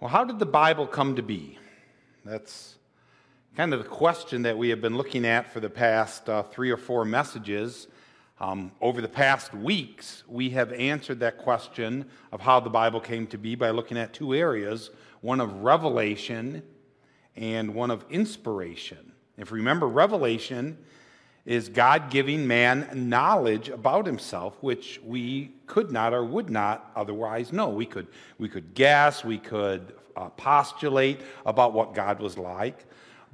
Well, how did the Bible come to be? That's kind of the question that we have been looking at for the past uh, three or four messages. Um, over the past weeks, we have answered that question of how the Bible came to be by looking at two areas one of revelation and one of inspiration. If you remember, revelation is God giving man knowledge about himself, which we could not or would not otherwise know. We could, we could guess, we could uh, postulate about what God was like,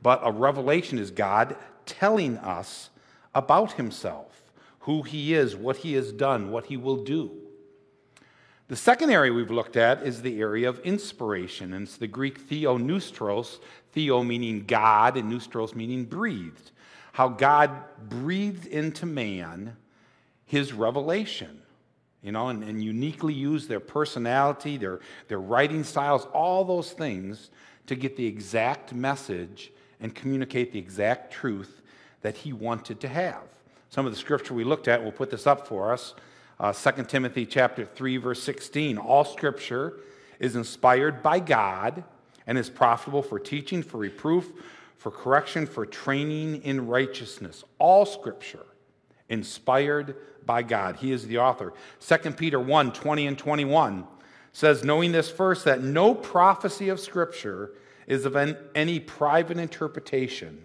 but a revelation is God telling us about himself, who he is, what he has done, what he will do. The second area we've looked at is the area of inspiration, and it's the Greek theopneustos, theo meaning God, and pneustos meaning breathed how God breathed into man his revelation, you know, and, and uniquely used their personality, their, their writing styles, all those things to get the exact message and communicate the exact truth that he wanted to have. Some of the scripture we looked at, we'll put this up for us. Uh, 2 Timothy chapter 3, verse 16. All scripture is inspired by God and is profitable for teaching, for reproof, for correction, for training in righteousness. All scripture inspired by God. He is the author. 2 Peter 1 20 and 21 says, Knowing this first, that no prophecy of scripture is of any private interpretation.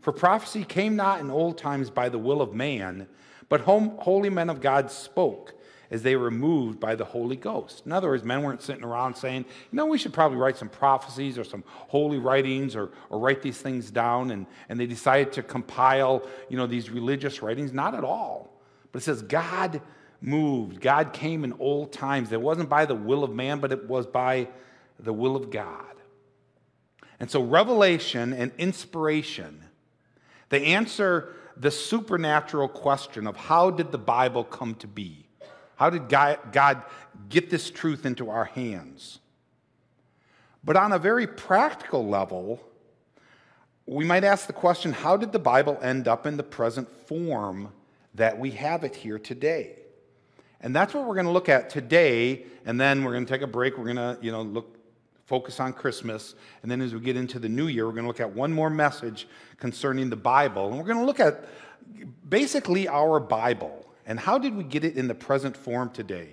For prophecy came not in old times by the will of man, but holy men of God spoke as they were moved by the Holy Ghost. In other words, men weren't sitting around saying, you know, we should probably write some prophecies or some holy writings or, or write these things down. And, and they decided to compile, you know, these religious writings. Not at all. But it says God moved. God came in old times. It wasn't by the will of man, but it was by the will of God. And so revelation and inspiration, they answer the supernatural question of how did the Bible come to be? How did God get this truth into our hands? But on a very practical level, we might ask the question how did the Bible end up in the present form that we have it here today? And that's what we're going to look at today, and then we're going to take a break. We're going to, you know, look focus on Christmas, and then as we get into the new year, we're going to look at one more message concerning the Bible, and we're going to look at basically our Bible and how did we get it in the present form today?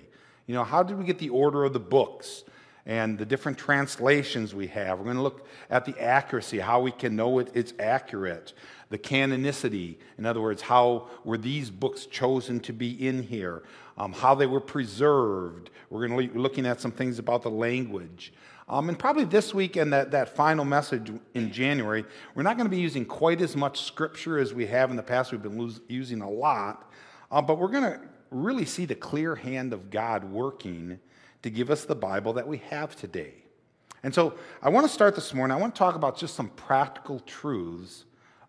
You know, how did we get the order of the books and the different translations we have? We're going to look at the accuracy, how we can know it, it's accurate, the canonicity, in other words, how were these books chosen to be in here, um, how they were preserved. We're going to be looking at some things about the language. Um, and probably this week and that, that final message in January, we're not going to be using quite as much scripture as we have in the past. We've been using a lot. Uh, but we're going to really see the clear hand of God working to give us the Bible that we have today. And so I want to start this morning. I want to talk about just some practical truths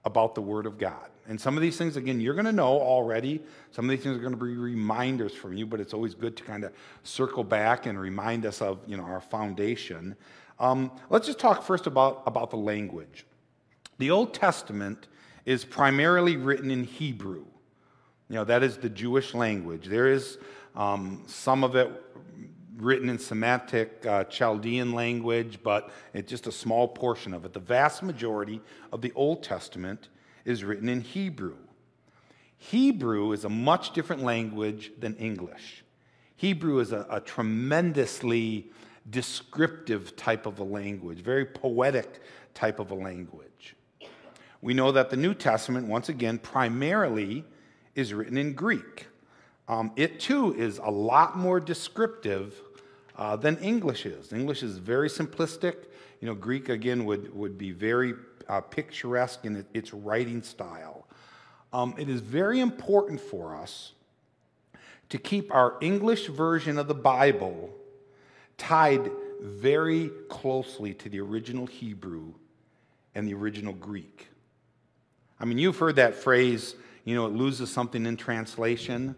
about the Word of God. And some of these things, again, you're going to know already. Some of these things are going to be reminders from you, but it's always good to kind of circle back and remind us of you know, our foundation. Um, let's just talk first about, about the language. The Old Testament is primarily written in Hebrew. You know, that is the Jewish language. There is um, some of it written in Semitic uh, Chaldean language, but it's just a small portion of it. The vast majority of the Old Testament is written in Hebrew. Hebrew is a much different language than English. Hebrew is a, a tremendously descriptive type of a language, very poetic type of a language. We know that the New Testament, once again, primarily is written in Greek. Um, it too is a lot more descriptive uh, than English is. English is very simplistic. You know, Greek again would, would be very uh, picturesque in its writing style. Um, it is very important for us to keep our English version of the Bible tied very closely to the original Hebrew and the original Greek. I mean, you've heard that phrase, you know, it loses something in translation.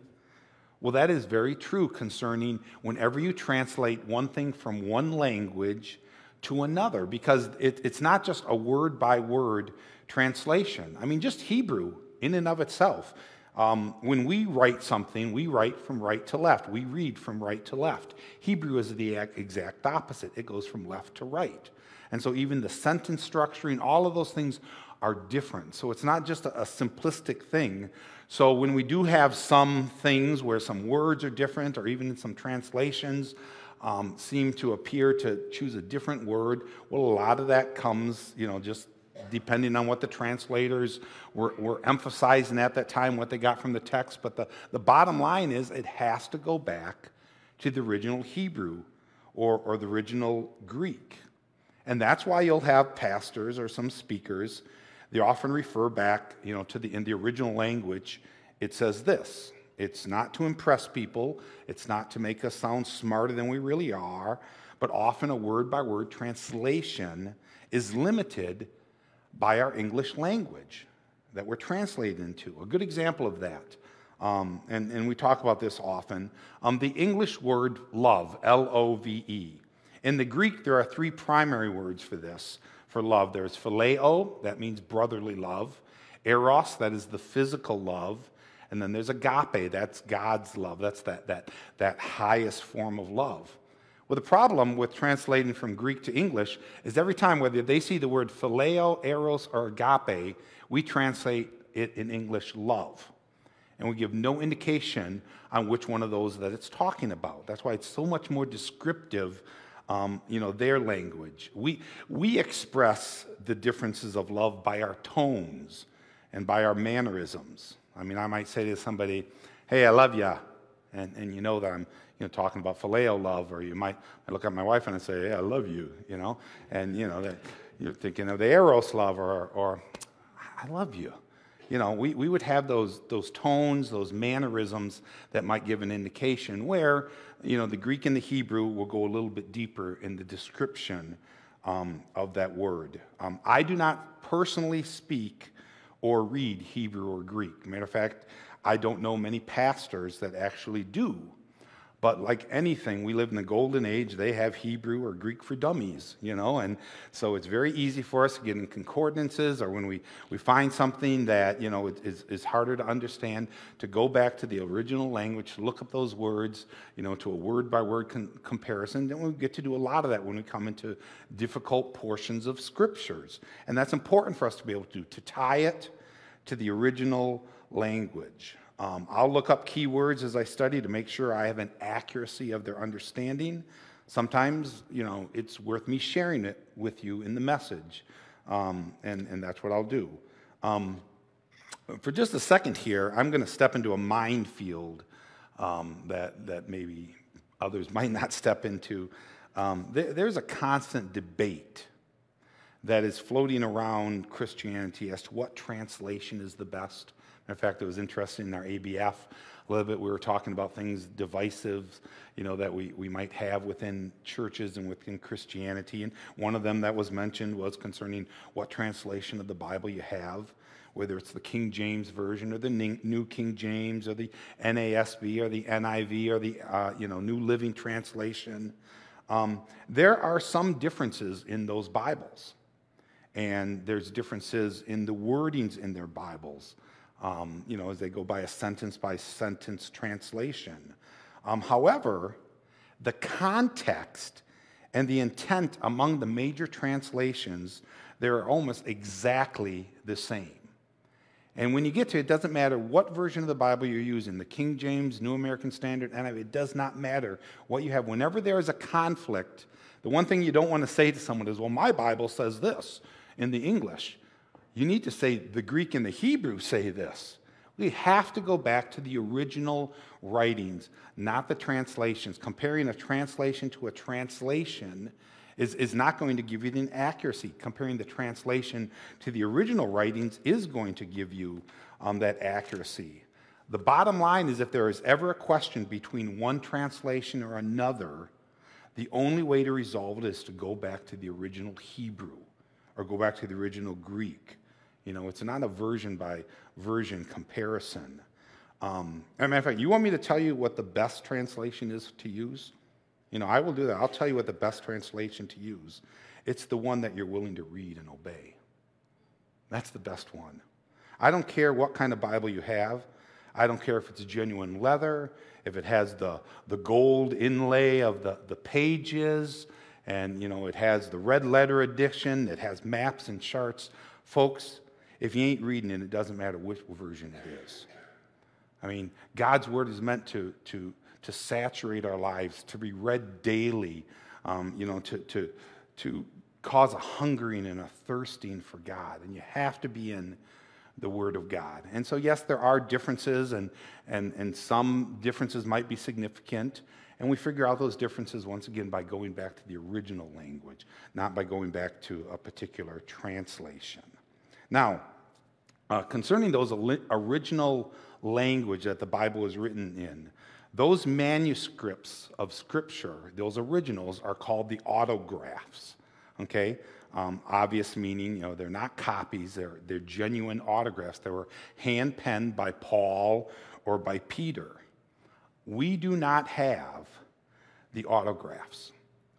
Well, that is very true concerning whenever you translate one thing from one language to another, because it, it's not just a word by word translation. I mean, just Hebrew in and of itself. Um, when we write something, we write from right to left. We read from right to left. Hebrew is the exact opposite, it goes from left to right. And so even the sentence structuring, all of those things are different. So it's not just a, a simplistic thing. So when we do have some things where some words are different, or even some translations, um, seem to appear to choose a different word. Well, a lot of that comes, you know, just depending on what the translators were, were, emphasizing at that time, what they got from the text. But the, the bottom line is it has to go back to the original Hebrew or, or the original Greek. And that's why you'll have pastors or some speakers, they often refer back, you know, to the, in the original language, it says this. It's not to impress people, it's not to make us sound smarter than we really are, but often a word by word translation is limited by our English language that we're translated into. A good example of that, um, and, and we talk about this often, um, the English word love, L O V E. In the Greek, there are three primary words for this for love there's phileo, that means brotherly love, eros, that is the physical love, and then there's agape, that's God's love. That's that, that, that highest form of love. Well, the problem with translating from Greek to English is every time, whether they see the word phileo, eros, or agape, we translate it in English love. And we give no indication on which one of those that it's talking about. That's why it's so much more descriptive, um, you know, their language. We, we express the differences of love by our tones and by our mannerisms. I mean, I might say to somebody, hey, I love you. And, and you know that I'm you know, talking about phileo love, or you might I look at my wife and I say, hey, I love you, you know, and you know that you're thinking of the eros love, or, or I love you. You know, we, we would have those, those tones, those mannerisms that might give an indication where, you know, the Greek and the Hebrew will go a little bit deeper in the description um, of that word. Um, I do not personally speak or read Hebrew or Greek. Matter of fact, I don't know many pastors that actually do. But like anything, we live in the golden age. They have Hebrew or Greek for dummies, you know, and so it's very easy for us to get in concordances or when we, we find something that, you know, is, is harder to understand, to go back to the original language, look up those words, you know, to a word by word comparison. Then we get to do a lot of that when we come into difficult portions of scriptures. And that's important for us to be able to to tie it to the original language. Um, I'll look up keywords as I study to make sure I have an accuracy of their understanding. Sometimes, you know, it's worth me sharing it with you in the message, um, and, and that's what I'll do. Um, for just a second here, I'm going to step into a minefield um, that, that maybe others might not step into. Um, there, there's a constant debate that is floating around Christianity as to what translation is the best. In fact, it was interesting in our ABF a little bit. We were talking about things divisive, you know, that we, we might have within churches and within Christianity. And one of them that was mentioned was concerning what translation of the Bible you have, whether it's the King James version or the New King James or the NASB or the NIV or the uh, you know New Living Translation. Um, there are some differences in those Bibles, and there's differences in the wordings in their Bibles um, you know, as they go by a sentence by sentence translation. Um, however, the context and the intent among the major translations, they're almost exactly the same. And when you get to it, it doesn't matter what version of the Bible you're using, the King James, New American Standard, NIV, it does not matter what you have. Whenever there is a conflict, the one thing you don't want to say to someone is, well, my Bible says this in the English you need to say the Greek and the Hebrew say this. We have to go back to the original writings, not the translations. Comparing a translation to a translation is, is not going to give you the accuracy. Comparing the translation to the original writings is going to give you um, that accuracy. The bottom line is if there is ever a question between one translation or another, the only way to resolve it is to go back to the original Hebrew or go back to the original Greek. You know, it's not a version by version comparison. Um, as a matter of fact, you want me to tell you what the best translation is to use? You know, I will do that. I'll tell you what the best translation to use. It's the one that you're willing to read and obey. That's the best one. I don't care what kind of Bible you have. I don't care if it's genuine leather, if it has the, the gold inlay of the, the pages, and you know it has the red letter edition, it has maps and charts. Folks, if you ain't reading it, it doesn't matter which version it is. I mean, God's word is meant to, to, to saturate our lives, to be read daily, um, you know, to, to, to cause a hungering and a thirsting for God. And you have to be in the Word of God. And so, yes, there are differences, and, and, and some differences might be significant. And we figure out those differences once again by going back to the original language, not by going back to a particular translation. Now, uh, concerning those original language that the Bible is written in, those manuscripts of Scripture, those originals, are called the autographs. Okay? Um, obvious meaning, you know, they're not copies, they're, they're genuine autographs. They were hand penned by Paul or by Peter. We do not have the autographs.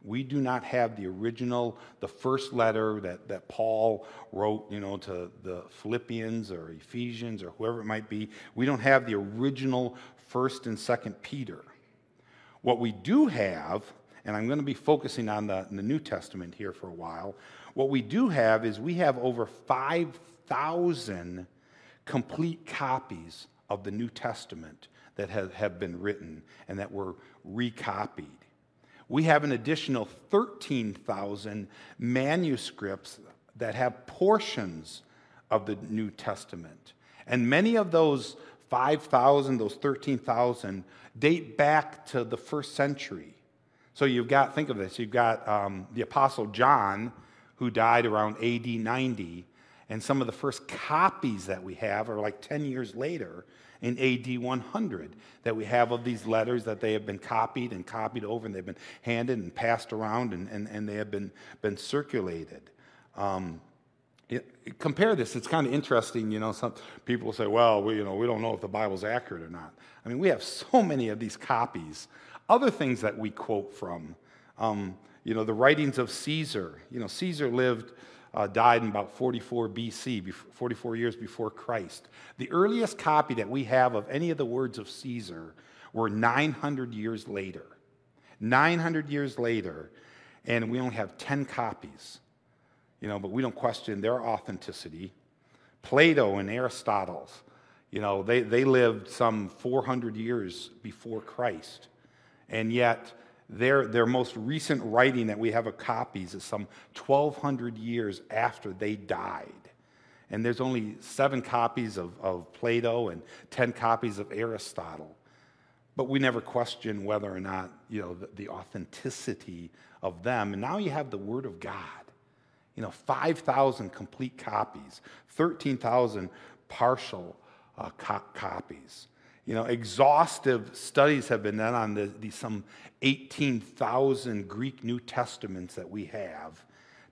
We do not have the original, the first letter that, that Paul wrote, you know, to the Philippians or Ephesians or whoever it might be. We don't have the original first and second Peter. What we do have, and I'm going to be focusing on the, the New Testament here for a while, what we do have is we have over 5,000 complete copies of the New Testament that have, have been written and that were recopied. We have an additional 13,000 manuscripts that have portions of the New Testament. And many of those 5,000, those 13,000, date back to the first century. So you've got, think of this, you've got um, the Apostle John who died around AD 90. And some of the first copies that we have are like 10 years later in AD 100 that we have of these letters that they have been copied and copied over and they've been handed and passed around and, and, and they have been, been circulated. Um, it, compare this. It's kind of interesting. You know, some people say, well, we, you know, we don't know if the Bible's accurate or not. I mean, we have so many of these copies. Other things that we quote from. Um, you know, the writings of Caesar. You know, Caesar lived, uh, died in about 44 BC, 44 years before Christ. The earliest copy that we have of any of the words of Caesar were 900 years later. 900 years later, and we only have 10 copies. You know, but we don't question their authenticity. Plato and Aristotle, you know, they, they lived some 400 years before Christ. And yet, their, their most recent writing that we have of copies is some 1,200 years after they died. And there's only seven copies of, of Plato and 10 copies of Aristotle. But we never question whether or not, you know, the, the authenticity of them. And now you have the Word of God. You know, 5,000 complete copies, 13,000 partial uh, co- copies. You know, exhaustive studies have been done on the, the some 18,000 Greek New Testaments that we have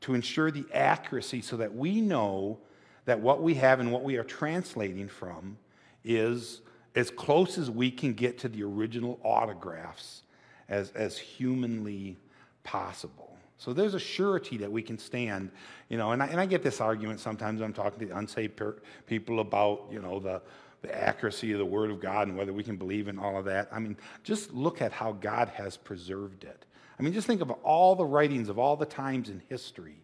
to ensure the accuracy so that we know that what we have and what we are translating from is as close as we can get to the original autographs as, as humanly possible. So there's a surety that we can stand, you know, and I, and I get this argument sometimes I'm talking to unsaved per- people about, you know, the, the accuracy of the Word of God and whether we can believe in all of that. I mean, just look at how God has preserved it. I mean, just think of all the writings of all the times in history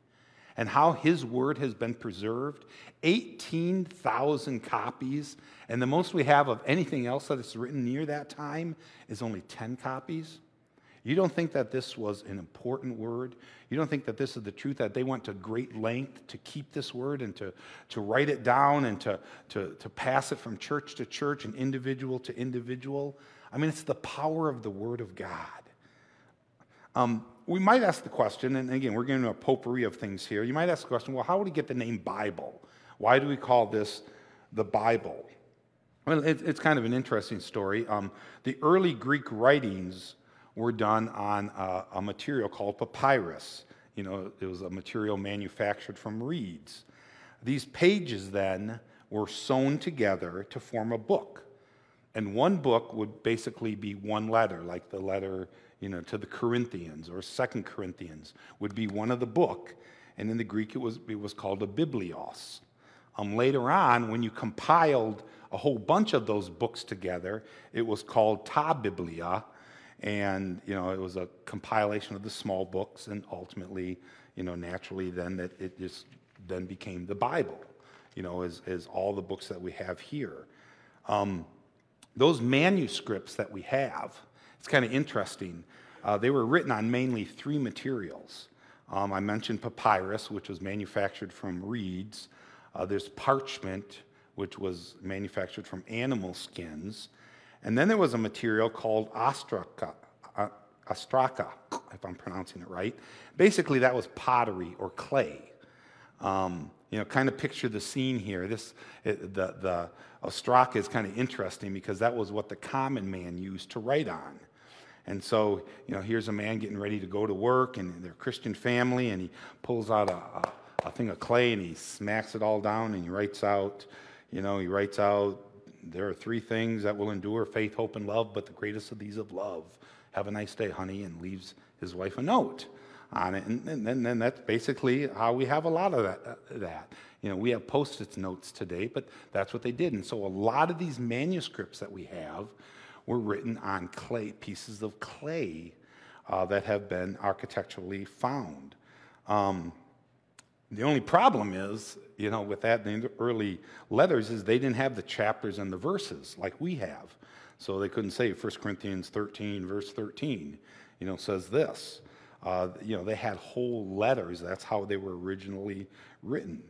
and how His Word has been preserved 18,000 copies. And the most we have of anything else that is written near that time is only 10 copies. You don't think that this was an important word? You don't think that this is the truth, that they went to great length to keep this word and to, to write it down and to, to, to pass it from church to church and individual to individual? I mean, it's the power of the word of God. Um, we might ask the question, and again, we're getting a potpourri of things here. You might ask the question well, how would he get the name Bible? Why do we call this the Bible? Well, it, it's kind of an interesting story. Um, the early Greek writings were done on a, a material called papyrus. You know, it was a material manufactured from reeds. These pages then were sewn together to form a book. And one book would basically be one letter, like the letter, you know, to the Corinthians or Second Corinthians would be one of the book. And in the Greek, it was, it was called a biblios. Um, later on, when you compiled a whole bunch of those books together, it was called Ta Biblia, and you know it was a compilation of the small books, and ultimately, you know, naturally, then that it just then became the Bible, you know, as, as all the books that we have here. Um, those manuscripts that we have, it's kind of interesting. Uh, they were written on mainly three materials. Um, I mentioned papyrus, which was manufactured from reeds. Uh, there's parchment, which was manufactured from animal skins. And then there was a material called ostraka, uh, ostraka, if I'm pronouncing it right. Basically, that was pottery or clay. Um, you know, kind of picture the scene here. This, it, the, the ostraka is kind of interesting because that was what the common man used to write on. And so, you know, here's a man getting ready to go to work, and they're a Christian family, and he pulls out a, a, a thing of clay and he smacks it all down and he writes out, you know, he writes out, there are three things that will endure faith, hope, and love, but the greatest of these of love. Have a nice day, honey, and leaves his wife a note on it. And, and, and that's basically how we have a lot of that, uh, that. You know, we have post-it notes today, but that's what they did. And so a lot of these manuscripts that we have were written on clay, pieces of clay uh, that have been architecturally found. Um, the only problem is, you know, with that in the early letters is they didn't have the chapters and the verses like we have. So they couldn't say 1 Corinthians 13, verse 13, you know, says this. Uh, you know, they had whole letters. That's how they were originally written.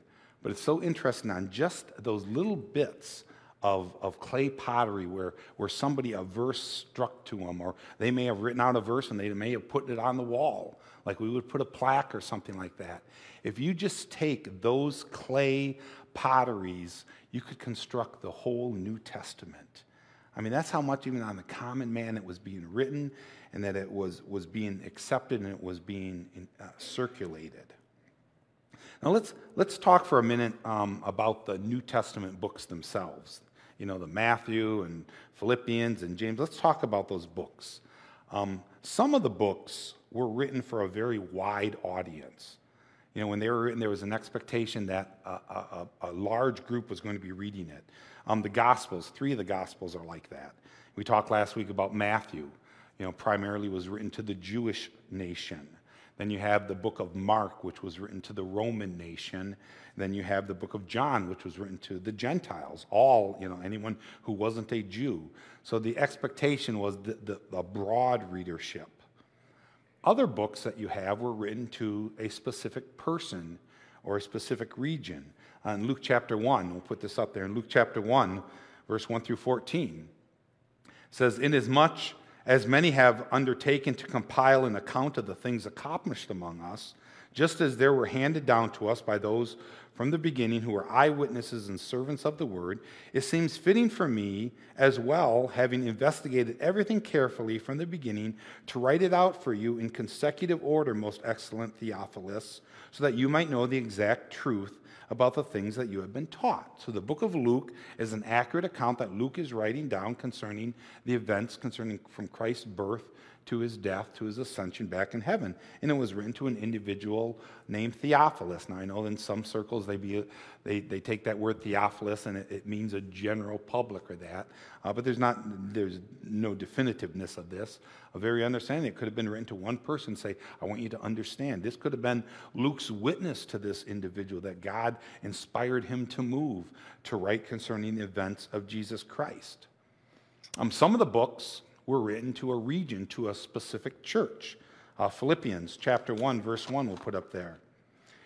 But it's so interesting on just those little bits of, of clay pottery where, where somebody, a verse struck to them, or they may have written out a verse and they may have put it on the wall, like we would put a plaque or something like that. If you just take those clay potteries, you could construct the whole New Testament. I mean, that's how much even on the common man it was being written and that it was, was being accepted and it was being uh, circulated. Now, let's, let's talk for a minute um, about the New Testament books themselves you know, the Matthew and Philippians and James. Let's talk about those books. Um, some of the books were written for a very wide audience. You know, when they were written, there was an expectation that a, a, a large group was going to be reading it. Um, the Gospels, three of the Gospels are like that. We talked last week about Matthew, you know, primarily was written to the Jewish nation. Then you have the book of Mark, which was written to the Roman nation. Then you have the book of John, which was written to the Gentiles, all, you know, anyone who wasn't a Jew. So the expectation was the, the, the broad readership. Other books that you have were written to a specific person or a specific region. Uh, in Luke chapter 1, we'll put this up there. In Luke chapter 1, verse 1 through 14, says, Inasmuch as many have undertaken to compile an account of the things accomplished among us, just as there were handed down to us by those from the beginning who were eyewitnesses and servants of the word, it seems fitting for me as well, having investigated everything carefully from the beginning, to write it out for you in consecutive order, most excellent Theophilus, so that you might know the exact truth about the things that you have been taught. So the book of Luke is an accurate account that Luke is writing down concerning the events concerning from Christ's birth to his death, to his ascension back in heaven. And it was written to an individual named Theophilus. Now, I know in some circles they, be, they, they take that word Theophilus and it, it means a general public or that. Uh, but there's, not, there's no definitiveness of this. A very understanding. It could have been written to one person, say, I want you to understand. This could have been Luke's witness to this individual that God inspired him to move to write concerning the events of Jesus Christ. Um, some of the books were written to a region, to a specific church. Uh, Philippians chapter 1, verse 1, we'll put up there.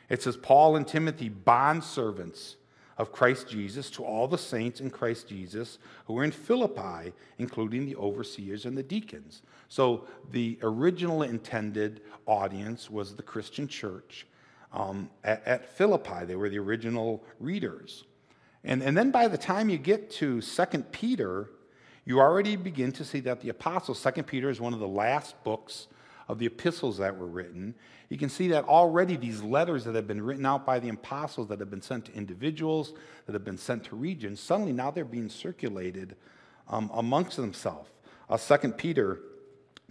It says, Paul and Timothy, bond servants of Christ Jesus, to all the saints in Christ Jesus who were in Philippi, including the overseers and the deacons. So the original intended audience was the Christian church um, at, at Philippi. They were the original readers. And, and then by the time you get to Second Peter, you already begin to see that the apostles, Second Peter is one of the last books of the epistles that were written. You can see that already these letters that have been written out by the apostles, that have been sent to individuals, that have been sent to regions, suddenly now they're being circulated um, amongst themselves. Uh, 2 Peter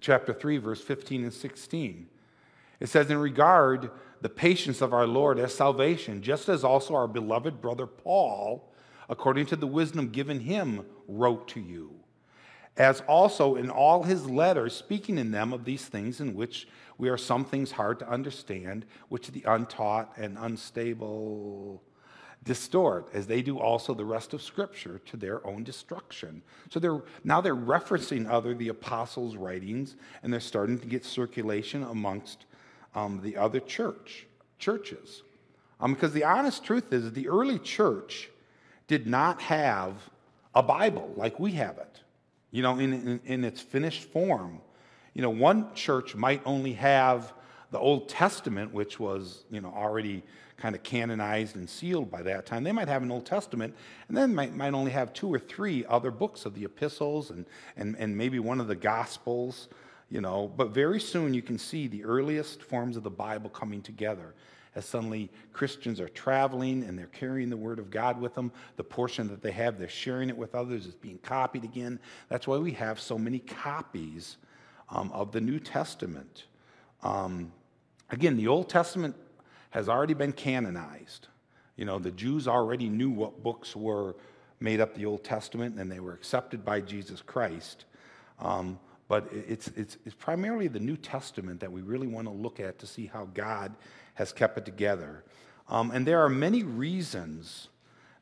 chapter 3, verse 15 and 16. It says, in regard the patience of our Lord as salvation, just as also our beloved brother Paul, according to the wisdom given him, wrote to you, as also in all his letters, speaking in them of these things in which we are some things hard to understand, which the untaught and unstable distort, as they do also the rest of Scripture to their own destruction. So they're now they're referencing other the apostles' writings, and they're starting to get circulation amongst um, the other church churches. Um, because the honest truth is, the early church did not have a Bible like we have it, you know, in, in, in its finished form. You know, one church might only have the Old Testament, which was, you know, already kind of canonized and sealed by that time. They might have an Old Testament, and then might, might only have two or three other books of the epistles and, and, and maybe one of the Gospels, you know. But very soon you can see the earliest forms of the Bible coming together as suddenly Christians are traveling and they're carrying the Word of God with them. The portion that they have, they're sharing it with others, it's being copied again. That's why we have so many copies um, of the New Testament. Um, again, the Old Testament has already been canonized. You know, the Jews already knew what books were made up the Old Testament and they were accepted by Jesus Christ. Um, but it's, it's, it's primarily the New Testament that we really want to look at to see how God has kept it together. Um, and there are many reasons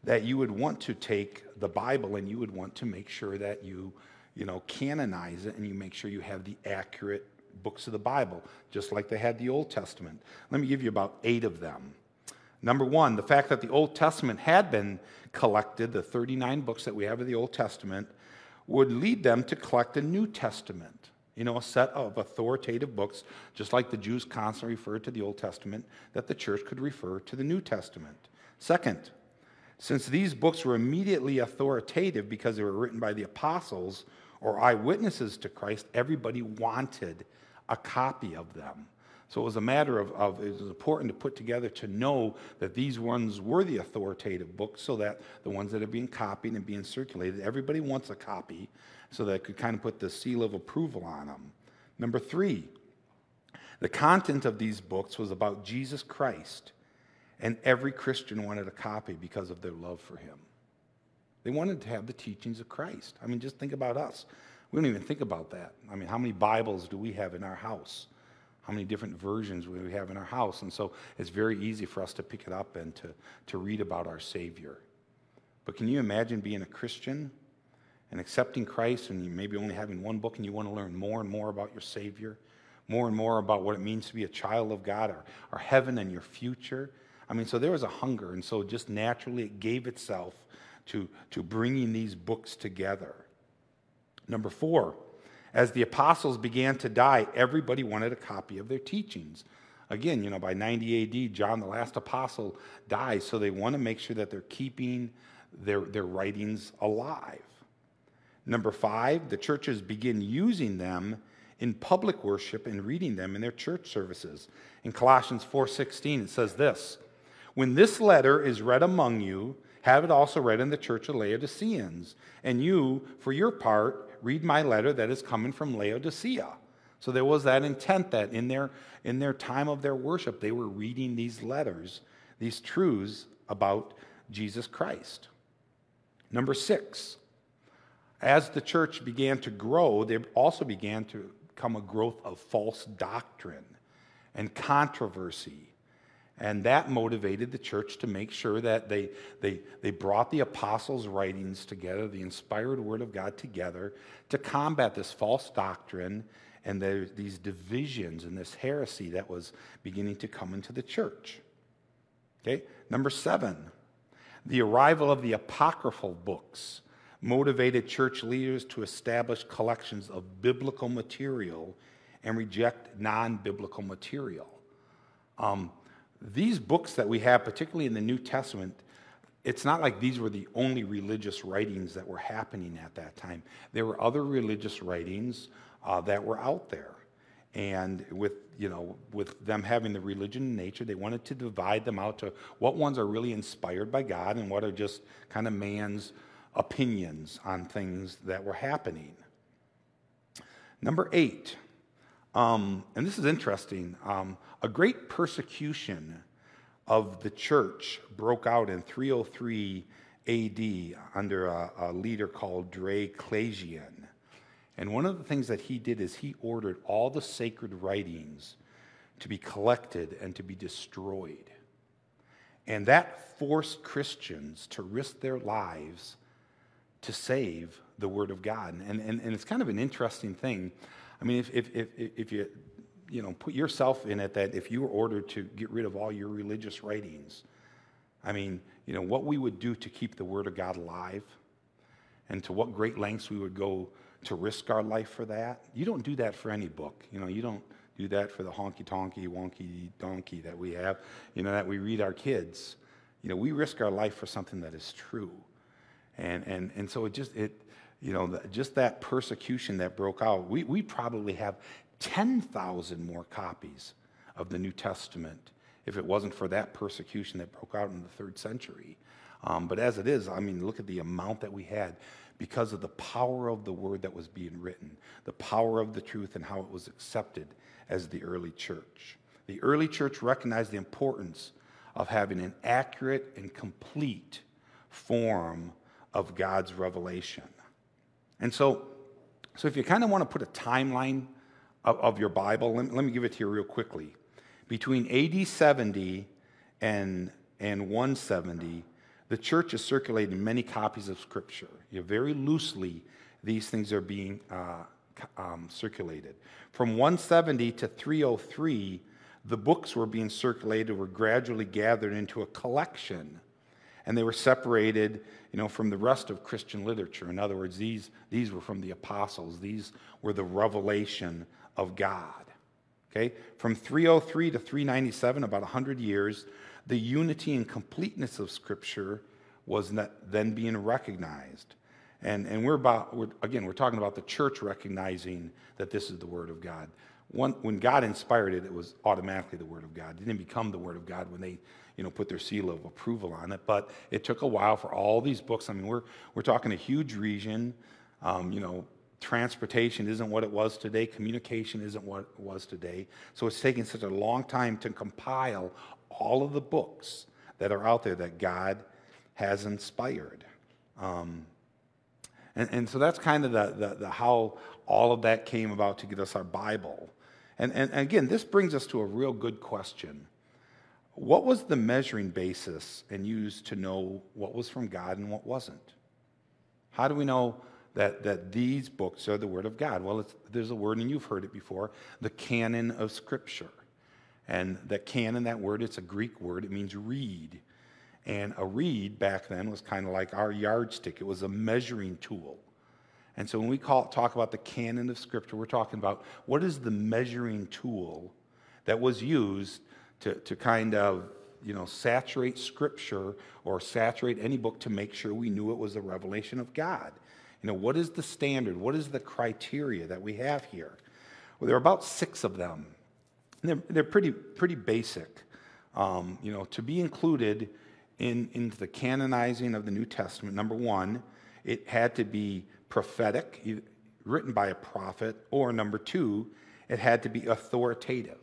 that you would want to take the Bible and you would want to make sure that you, you know, canonize it and you make sure you have the accurate books of the Bible, just like they had the Old Testament. Let me give you about eight of them. Number one, the fact that the Old Testament had been collected, the 39 books that we have of the Old Testament, would lead them to collect a New Testament. You know, a set of authoritative books, just like the Jews constantly referred to the Old Testament, that the church could refer to the New Testament. Second, since these books were immediately authoritative because they were written by the apostles or eyewitnesses to Christ, everybody wanted a copy of them. So it was a matter of, of, it was important to put together to know that these ones were the authoritative books so that the ones that are being copied and being circulated, everybody wants a copy so that could kind of put the seal of approval on them. Number three, the content of these books was about Jesus Christ, and every Christian wanted a copy because of their love for him. They wanted to have the teachings of Christ. I mean, just think about us. We don't even think about that. I mean, how many Bibles do we have in our house? How many different versions do we have in our house? And so it's very easy for us to pick it up and to, to read about our Savior. But can you imagine being a Christian and accepting Christ and maybe only having one book and you want to learn more and more about your Savior, more and more about what it means to be a child of God, or, or heaven and your future? I mean, so there was a hunger, and so just naturally it gave itself to, to bringing these books together. Number four, as the apostles began to die, everybody wanted a copy of their teachings. Again, you know, by 90 AD, John, the last apostle, dies, so they want to make sure that they're keeping their, their writings alive. Number five, the churches begin using them in public worship and reading them in their church services. In Colossians 4:16 it says this, "When this letter is read among you, have it also read in the church of Laodiceans, and you, for your part, read my letter that is coming from Laodicea. So there was that intent that in their, in their time of their worship, they were reading these letters, these truths about Jesus Christ. Number six, as the church began to grow, there also began to come a growth of false doctrine and controversy. And that motivated the church to make sure that they, they, they brought the apostles' writings together, the inspired word of God together, to combat this false doctrine and the, these divisions and this heresy that was beginning to come into the church. Okay, number seven, the arrival of the apocryphal books motivated church leaders to establish collections of biblical material and reject non biblical material. Um, these books that we have, particularly in the New Testament, it's not like these were the only religious writings that were happening at that time. There were other religious writings uh, that were out there. And with, you know, with them having the religion nature, they wanted to divide them out to what ones are really inspired by God and what are just kind of man's opinions on things that were happening. Number eight, Um, and this is interesting. Um, a great persecution of the church broke out in 303 AD under a, a leader called Diocletian. And one of the things that he did is he ordered all the sacred writings to be collected and to be destroyed. And that forced Christians to risk their lives to save the Word of God. And, and, and it's kind of an interesting thing. I mean, if, if, if, if you, you know, put yourself in it that if you were ordered to get rid of all your religious writings, I mean, you know, what we would do to keep the Word of God alive and to what great lengths we would go to risk our life for that. You don't do that for any book. You know, you don't do that for the honky tonky, wonky donkey that we have, you know, that we read our kids. You know, we risk our life for something that is true. And, and, and so it just, it, you know, just that persecution that broke out, we, we probably have 10,000 more copies of the New Testament if it wasn't for that persecution that broke out in the third century. Um, but as it is, I mean, look at the amount that we had because of the power of the word that was being written, the power of the truth, and how it was accepted as the early church. The early church recognized the importance of having an accurate and complete form of God's revelation. And so, so if you kind of want to put a timeline of, of your Bible, let, let, me give it to you real quickly. Between AD 70 and, and 170, the church is circulating many copies of Scripture. You know, very loosely, these things are being uh, um, circulated. From 170 to 303, the books were being circulated, were gradually gathered into a collection, and they were separated you know, from the rest of Christian literature. In other words, these, these were from the apostles, these were the revelation of God. Okay? From 303 to 397, about 100 years, the unity and completeness of Scripture was then being recognized. And, and we're about, we're, again, we're talking about the church recognizing that this is the Word of God. When God inspired it, it was automatically the Word of God. It didn't become the Word of God when they you know, put their seal of approval on it. But it took a while for all these books. I mean, we're, we're talking a huge region. Um, you know, transportation isn't what it was today, communication isn't what it was today. So it's taking such a long time to compile all of the books that are out there that God has inspired. Um, and, and so that's kind of the, the, the, how all of that came about to get us our Bible. And, and, and again, this brings us to a real good question. What was the measuring basis and used to know what was from God and what wasn't? How do we know that, that these books are the Word of God? Well, there's a word, and you've heard it before the canon of Scripture. And that canon, that word, it's a Greek word, it means read. And a reed back then was kind of like our yardstick, it was a measuring tool. And so when we call, talk about the canon of Scripture, we're talking about what is the measuring tool that was used to, to kind of you know, saturate Scripture or saturate any book to make sure we knew it was the revelation of God. You know, what is the standard? What is the criteria that we have here? Well, there are about six of them. They're, they're pretty, pretty basic. Um, you know, to be included in, into the canonizing of the New Testament, number one, it had to be prophetic, written by a prophet, or number two, it had to be authoritative.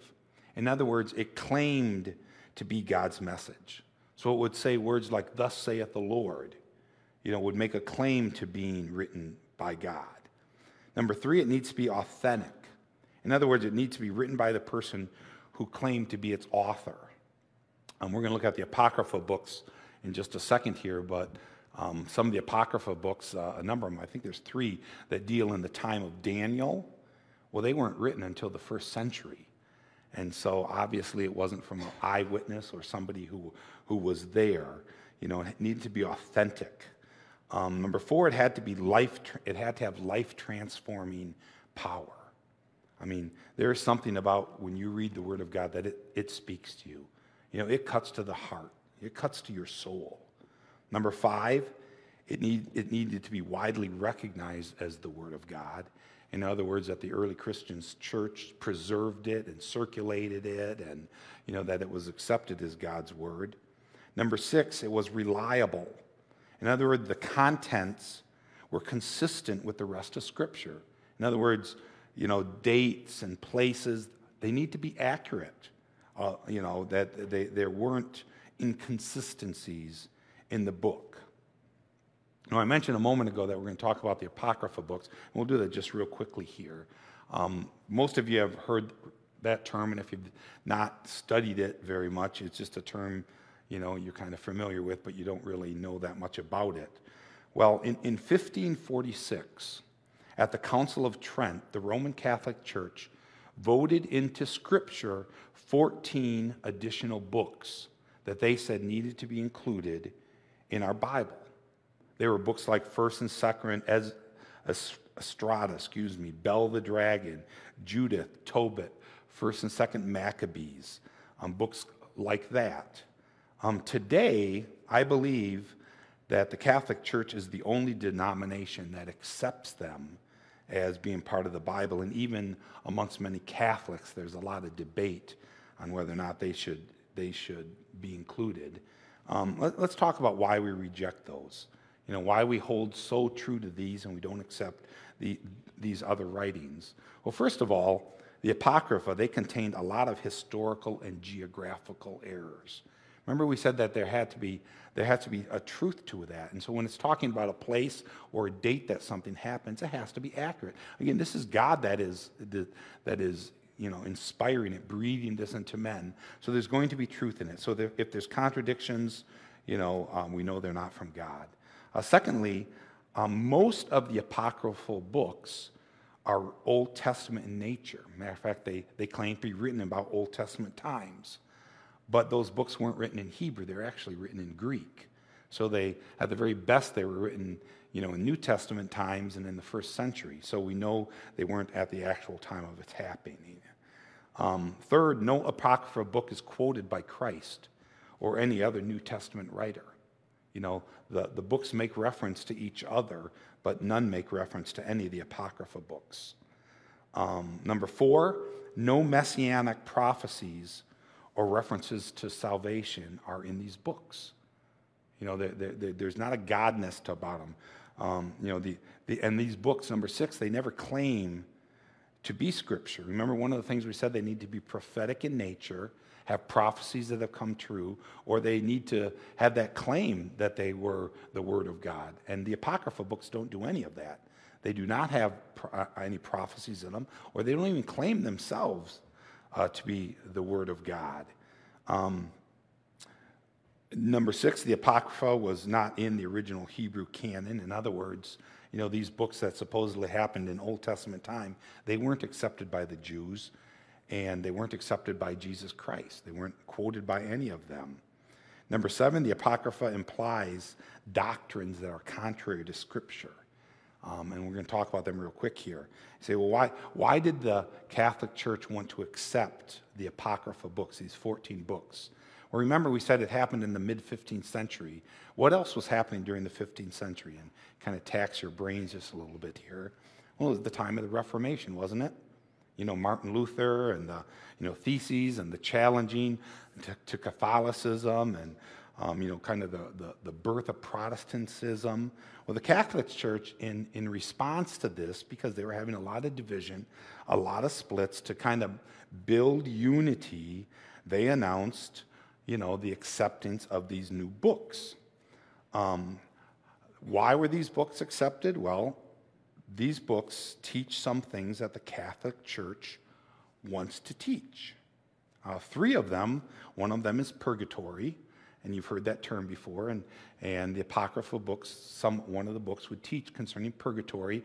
In other words, it claimed to be God's message. So it would say words like, Thus saith the Lord, you know, would make a claim to being written by God. Number three, it needs to be authentic. In other words, it needs to be written by the person who claimed to be its author. Um, we're going to look at the Apocrypha books in just a second here, but um, some of the Apocrypha books, uh, a number of them, I think there's three, that deal in the time of Daniel. Well, they weren't written until the first century. And so obviously it wasn't from an eyewitness or somebody who, who was there. You know, it needed to be authentic. Um, number four, it had to be life, it had to have life transforming power. I mean, there is something about when you read the Word of God that it, it speaks to you. You know, it cuts to the heart, it cuts to your soul. Number five, it, need, it needed to be widely recognized as the Word of God. In other words, that the early Christians church preserved it and circulated it, and you know that it was accepted as God's Word. Number six, it was reliable. In other words, the contents were consistent with the rest of Scripture. In other words, you know, dates and places, they need to be accurate. Uh, you know, that they, there weren't inconsistencies in the book. Now, I mentioned a moment ago that we're going to talk about the Apocrypha books, and we'll do that just real quickly here. Um, most of you have heard that term, and if you've not studied it very much, it's just a term you know you're kind of familiar with, but you don't really know that much about it. Well, in, in 1546, at the Council of Trent, the Roman Catholic Church voted into Scripture 14 additional books that they said needed to be included in our Bible. There were books like First and Second as Estrada, excuse me, Bel the Dragon, Judith, Tobit, First and Second Maccabees, um, books like that. Um, today, I believe that the Catholic Church is the only denomination that accepts them as being part of the Bible. And even amongst many Catholics, there's a lot of debate on whether or not they should, they should be included. Um, let, us talk about why we reject those. You know, why we hold so true to these and we don't accept the, these other writings. Well, first of all, the Apocrypha, they contained a lot of historical and geographical errors. Remember, we said that there had to be there has to be a truth to that. And so when it's talking about a place or a date that something happens, it has to be accurate. Again, this is God that is that is you know inspiring it, breathing this into men. So there's going to be truth in it. So if there's contradictions, you know, um, we know they're not from God. Uh, secondly, um, most of the apocryphal books are Old Testament in nature. Matter of fact, they, they claim to be written about Old Testament times. But those books weren't written in Hebrew, they're actually written in Greek. So they, at the very best, they were written, you know, in New Testament times and in the first century. So we know they weren't at the actual time of its happening. Um, third, no apocrypha book is quoted by Christ or any other New Testament writer. You know, the, the books make reference to each other, but none make reference to any of the apocrypha books. Um, number four, no messianic prophecies or references to salvation are in these books. You know, they're, they're, there's not a godness to about them. Um, you know, the, the, and these books, number six, they never claim to be scripture. Remember, one of the things we said they need to be prophetic in nature, have prophecies that have come true, or they need to have that claim that they were the Word of God. And the Apocrypha books don't do any of that. They do not have pro- uh, any prophecies in them, or they don't even claim themselves uh, to be the Word of God. Um, number six, the Apocrypha was not in the original Hebrew canon. In other words, you know, these books that supposedly happened in Old Testament time, they weren't accepted by the Jews and they weren't accepted by Jesus Christ. They weren't quoted by any of them. Number seven, the Apocrypha implies doctrines that are contrary to Scripture. Um, and we're going to talk about them real quick here. You say, well, why, why did the Catholic Church want to accept the Apocrypha books, these 14 books? Well, remember, we said it happened in the mid 15th century. What else was happening during the 15th century? And kind of tax your brains just a little bit here. Well, it was the time of the Reformation, wasn't it? You know, Martin Luther and the you know, theses and the challenging to, to Catholicism and um, you know, kind of the, the, the, birth of Protestantism. Well, the Catholic Church, in, in response to this, because they were having a lot of division, a lot of splits, to kind of build unity, they announced, you know, the acceptance of these new books. Um, why were these books accepted? Well, these books teach some things that the Catholic Church wants to teach. Uh, three of them, one of them is purgatory, and you've heard that term before. And, and the apocryphal books, some, one of the books would teach concerning purgatory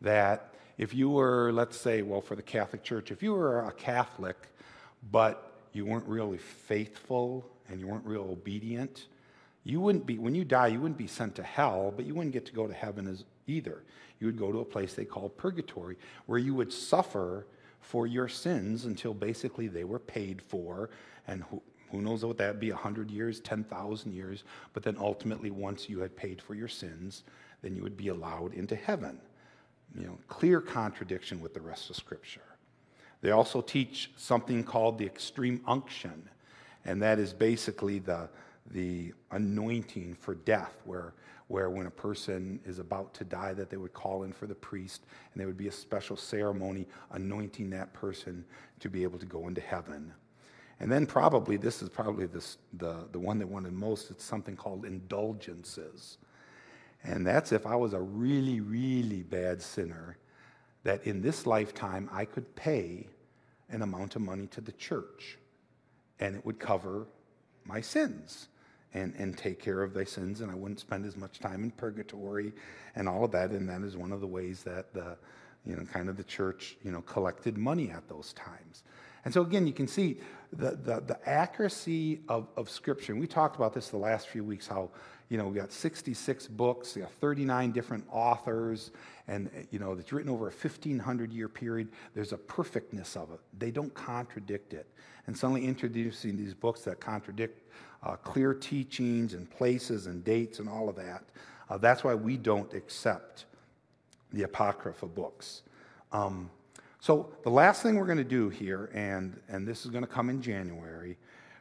that if you were, let's say, well, for the Catholic Church, if you were a Catholic, but you weren't really faithful and you weren't real obedient, you wouldn't be, when you die, you wouldn't be sent to hell, but you wouldn't get to go to heaven as either. You would go to a place they call purgatory, where you would suffer for your sins until basically they were paid for and who knows what that would be 100 years, 10,000 years. But then ultimately, once you had paid for your sins, then you would be allowed into heaven. You know, clear contradiction with the rest of Scripture. They also teach something called the extreme unction, and that is basically the, the anointing for death, where, where when a person is about to die, that they would call in for the priest, and there would be a special ceremony anointing that person to be able to go into heaven. And then probably, this is probably this, the, the one that wanted most, it's something called indulgences. And that's if I was a really, really bad sinner, that in this lifetime I could pay an amount of money to the church, and it would cover my sins and, and take care of thy sins, and I wouldn't spend as much time in purgatory and all of that. And that is one of the ways that the, you know, kind of the church, you know, collected money at those times. And so again, you can see the, the, the accuracy of, of Scripture. And we talked about this the last few weeks, how, you know, we got 66 books, we got 39 different authors, and, you know, it's written over a 1,500 year period. There's a perfectness of it. They don't contradict it. And suddenly introducing these books that contradict uh, clear teachings and places and dates and all of that. Uh, that's why we don't accept the Apocrypha books. Um, so, the last thing we're going to do here, and, and this is going to come in January,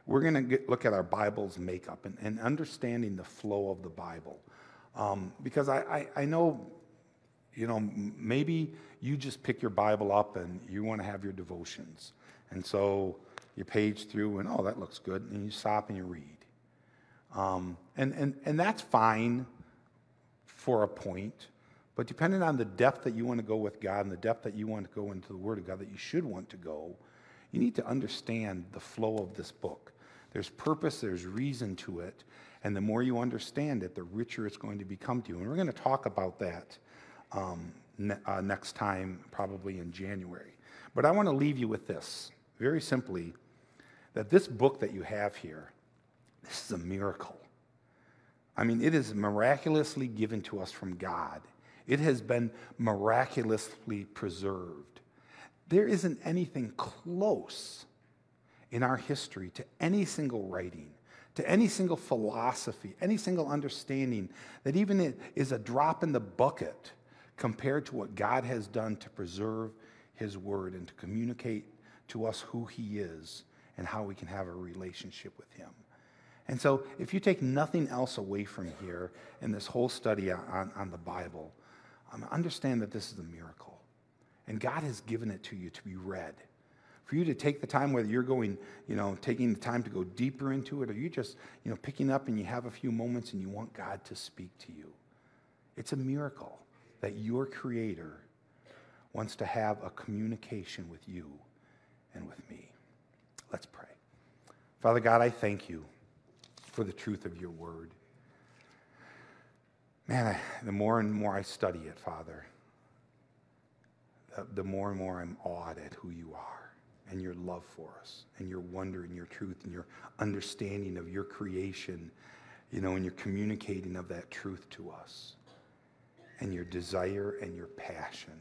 we're going to look at our Bible's makeup and, and understanding the flow of the Bible. Um, because I, I, I know, you know, maybe you just pick your Bible up and you want to have your devotions. And so you page through and, oh, that looks good, and you stop and you read. Um, and, and, and that's fine for a point. But depending on the depth that you want to go with God and the depth that you want to go into the Word of God that you should want to go, you need to understand the flow of this book. There's purpose, there's reason to it, and the more you understand it, the richer it's going to become to you. And we're going to talk about that um, ne- uh, next time, probably in January. But I want to leave you with this very simply that this book that you have here, this is a miracle. I mean, it is miraculously given to us from God. It has been miraculously preserved. There isn't anything close in our history to any single writing, to any single philosophy, any single understanding that even is a drop in the bucket compared to what God has done to preserve His Word and to communicate to us who He is and how we can have a relationship with Him. And so, if you take nothing else away from here in this whole study on, on the Bible, um, understand that this is a miracle. And God has given it to you to be read. For you to take the time, whether you're going, you know, taking the time to go deeper into it, or you just, you know, picking up and you have a few moments and you want God to speak to you. It's a miracle that your Creator wants to have a communication with you and with me. Let's pray. Father God, I thank you for the truth of your word. Man, I, the more and more I study it, Father, the, the more and more I'm awed at who you are and your love for us and your wonder and your truth and your understanding of your creation, you know, and your communicating of that truth to us and your desire and your passion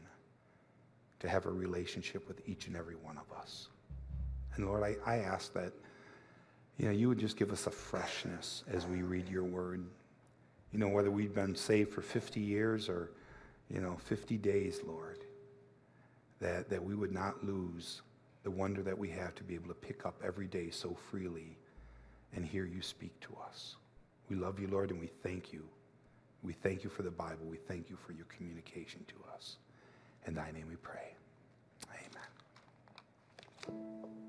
to have a relationship with each and every one of us. And Lord, I, I ask that, you know, you would just give us a freshness as we read your word you know, whether we've been saved for 50 years or, you know, 50 days, Lord, that, that we would not lose the wonder that we have to be able to pick up every day so freely and hear you speak to us. We love you, Lord, and we thank you. We thank you for the Bible. We thank you for your communication to us. In thy name we pray. Amen.